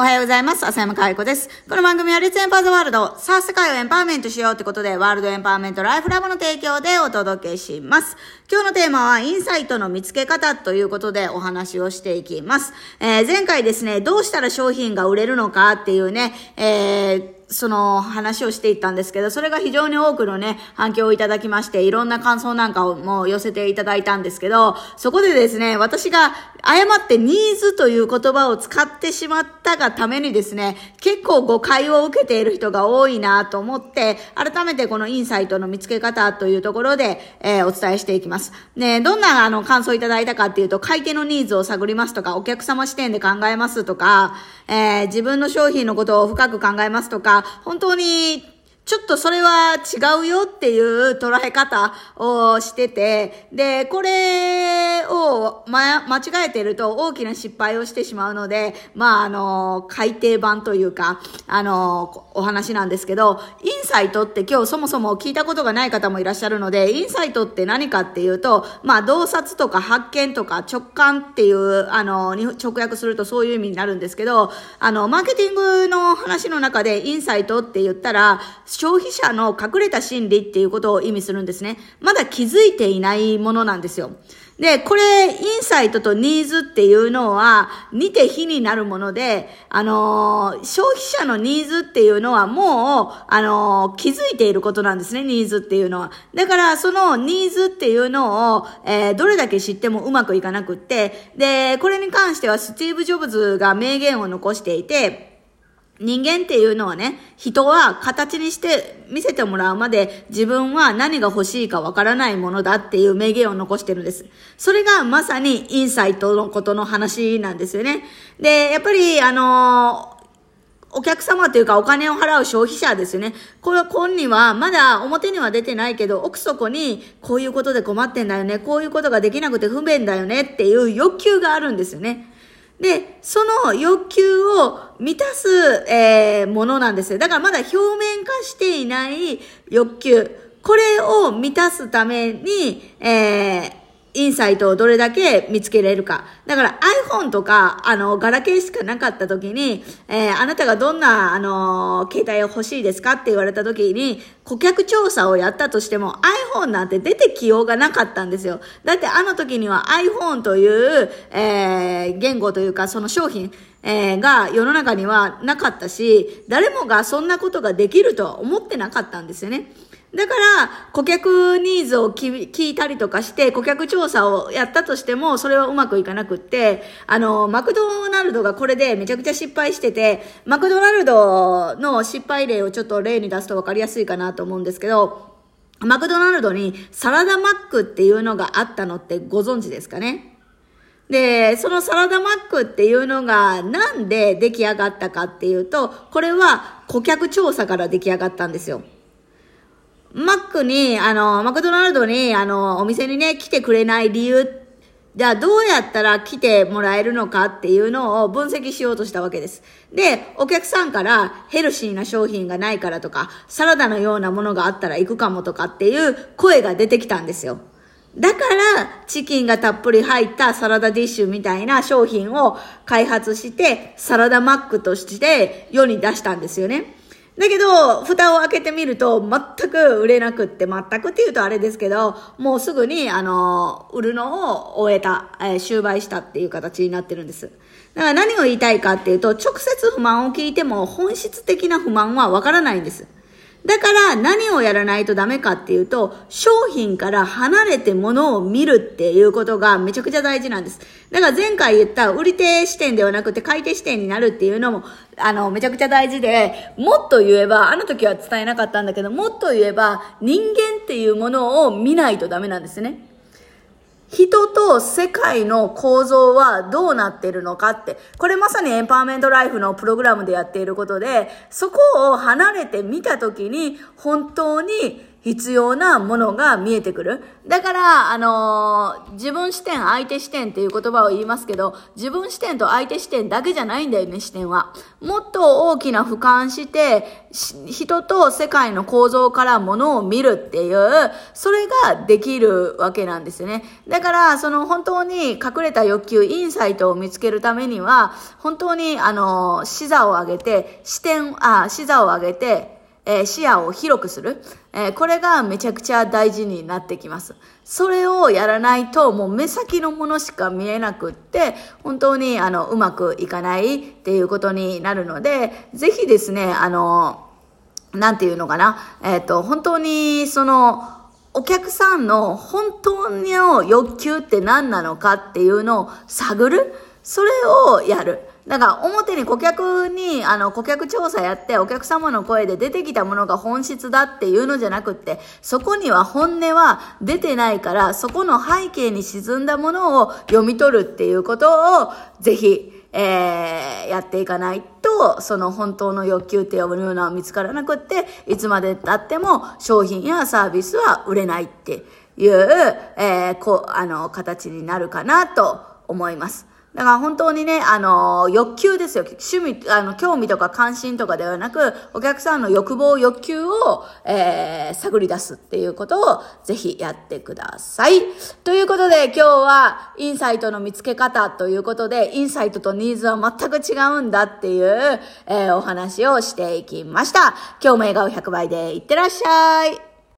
おはようございます。浅山海子です。この番組はレッツエンパーズワールド、さあ世界をエンパワーメントしようってことで、ワールドエンパワーメントライフラボの提供でお届けします。今日のテーマは、インサイトの見つけ方ということでお話をしていきます。えー、前回ですね、どうしたら商品が売れるのかっていうね、えーその話をしていったんですけど、それが非常に多くのね、反響をいただきまして、いろんな感想なんかをもう寄せていただいたんですけど、そこでですね、私が誤ってニーズという言葉を使ってしまったがためにですね、結構誤解を受けている人が多いなと思って、改めてこのインサイトの見つけ方というところで、えー、お伝えしていきます。ね、どんなあの感想をいただいたかっていうと、買い手のニーズを探りますとか、お客様視点で考えますとか、えー、自分の商品のことを深く考えますとか、本当にちょっとそれは違うよっていう捉え方をしてて、で、これを、ま、間違えてると大きな失敗をしてしまうので、まあ、あの、改訂版というか、あの、お話なんですけど、インサイトって今日そもそも聞いたことがない方もいらっしゃるので、インサイトって何かっていうと、まあ、洞察とか発見とか直感っていう、あの、直訳するとそういう意味になるんですけど、あの、マーケティングの話の中でインサイトって言ったら、消費者の隠れた心理っていうことを意味するんですね。まだ気づいていないものなんですよ。で、これ、インサイトとニーズっていうのは、似て非になるもので、あのー、消費者のニーズっていうのはもう、あのー、気づいていることなんですね、ニーズっていうのは。だから、そのニーズっていうのを、えー、どれだけ知ってもうまくいかなくって、で、これに関してはスティーブ・ジョブズが名言を残していて、人間っていうのはね、人は形にして見せてもらうまで自分は何が欲しいかわからないものだっていう名言を残してるんです。それがまさにインサイトのことの話なんですよね。で、やっぱりあのーお客様というかお金を払う消費者ですよね。これは、今にはまだ表には出てないけど、奥底にこういうことで困ってんだよね。こういうことができなくて不便だよねっていう欲求があるんですよね。で、その欲求を満たす、えー、ものなんですよ。だからまだ表面化していない欲求。これを満たすために、えー、インサイトをどれだけ見つけれるか。だから iPhone とか、あの、ガラケーしかなかった時に、えー、あなたがどんな、あの、携帯を欲しいですかって言われた時に、顧客調査をやったとしても iPhone なんて出てきようがなかったんですよ。だってあの時には iPhone という、えー、言語というかその商品、えー、が世の中にはなかったし、誰もがそんなことができるとは思ってなかったんですよね。だから、顧客ニーズを聞いたりとかして、顧客調査をやったとしても、それはうまくいかなくって、あの、マクドナルドがこれでめちゃくちゃ失敗してて、マクドナルドの失敗例をちょっと例に出すと分かりやすいかなと思うんですけど、マクドナルドにサラダマックっていうのがあったのってご存知ですかね？で、そのサラダマックっていうのがなんで出来上がったかっていうと、これは顧客調査から出来上がったんですよ。マックに、あの、マクドナルドに、あの、お店にね、来てくれない理由、じゃあどうやったら来てもらえるのかっていうのを分析しようとしたわけです。で、お客さんからヘルシーな商品がないからとか、サラダのようなものがあったら行くかもとかっていう声が出てきたんですよ。だから、チキンがたっぷり入ったサラダディッシュみたいな商品を開発して、サラダマックとして世に出したんですよね。だけど、蓋を開けてみると、全く売れなくって、全くって言うとあれですけど、もうすぐに、あの、売るのを終えた、えー、終売したっていう形になってるんです。だから何を言いたいかっていうと、直接不満を聞いても、本質的な不満はわからないんです。だから何をやらないとダメかっていうと、商品から離れて物を見るっていうことがめちゃくちゃ大事なんです。だから前回言った売り手視点ではなくて買い手視点になるっていうのも、あの、めちゃくちゃ大事で、もっと言えば、あの時は伝えなかったんだけど、もっと言えば、人間っていうものを見ないとダメなんですね。人と世界の構造はどうなってるのかって、これまさにエンパワーメントライフのプログラムでやっていることで、そこを離れてみたときに、本当に必要なものが見えてくる。だから、あのー、自分視点、相手視点っていう言葉を言いますけど、自分視点と相手視点だけじゃないんだよね、視点は。もっと大きな俯瞰して、人と世界の構造からものを見るっていう、それができるわけなんですよね。だから、その本当に隠れた欲求、インサイトを見つけるためには、本当に、あのー、視座を上げて、視点、あ、視座を上げて、えー、視野を広くする、えー、これがめちゃくちゃ大事になってきます。それをやらないと、もう目先のものしか見えなくって、本当にあの、うまくいかないっていうことになるので、ぜひですね、あの、なんていうのかな、えっ、ー、と、本当に、その、お客さんの本当の欲求って何なのかっていうのを探るそれをやる。だから表に顧客に、あの、顧客調査やってお客様の声で出てきたものが本質だっていうのじゃなくって、そこには本音は出てないから、そこの背景に沈んだものを読み取るっていうことを、ぜひ、えー、やっていかないと、その本当の欲求って呼ぶようなは見つからなくって、いつまで経っても商品やサービスは売れないっていう、えー、こう、あの、形になるかなと思います。だから本当にね、あの、欲求ですよ。趣味、あの、興味とか関心とかではなく、お客さんの欲望、欲求を、えー、探り出すっていうことをぜひやってください。ということで今日はインサイトの見つけ方ということで、インサイトとニーズは全く違うんだっていう、えー、お話をしていきました。今日も笑顔100倍でいってらっしゃい。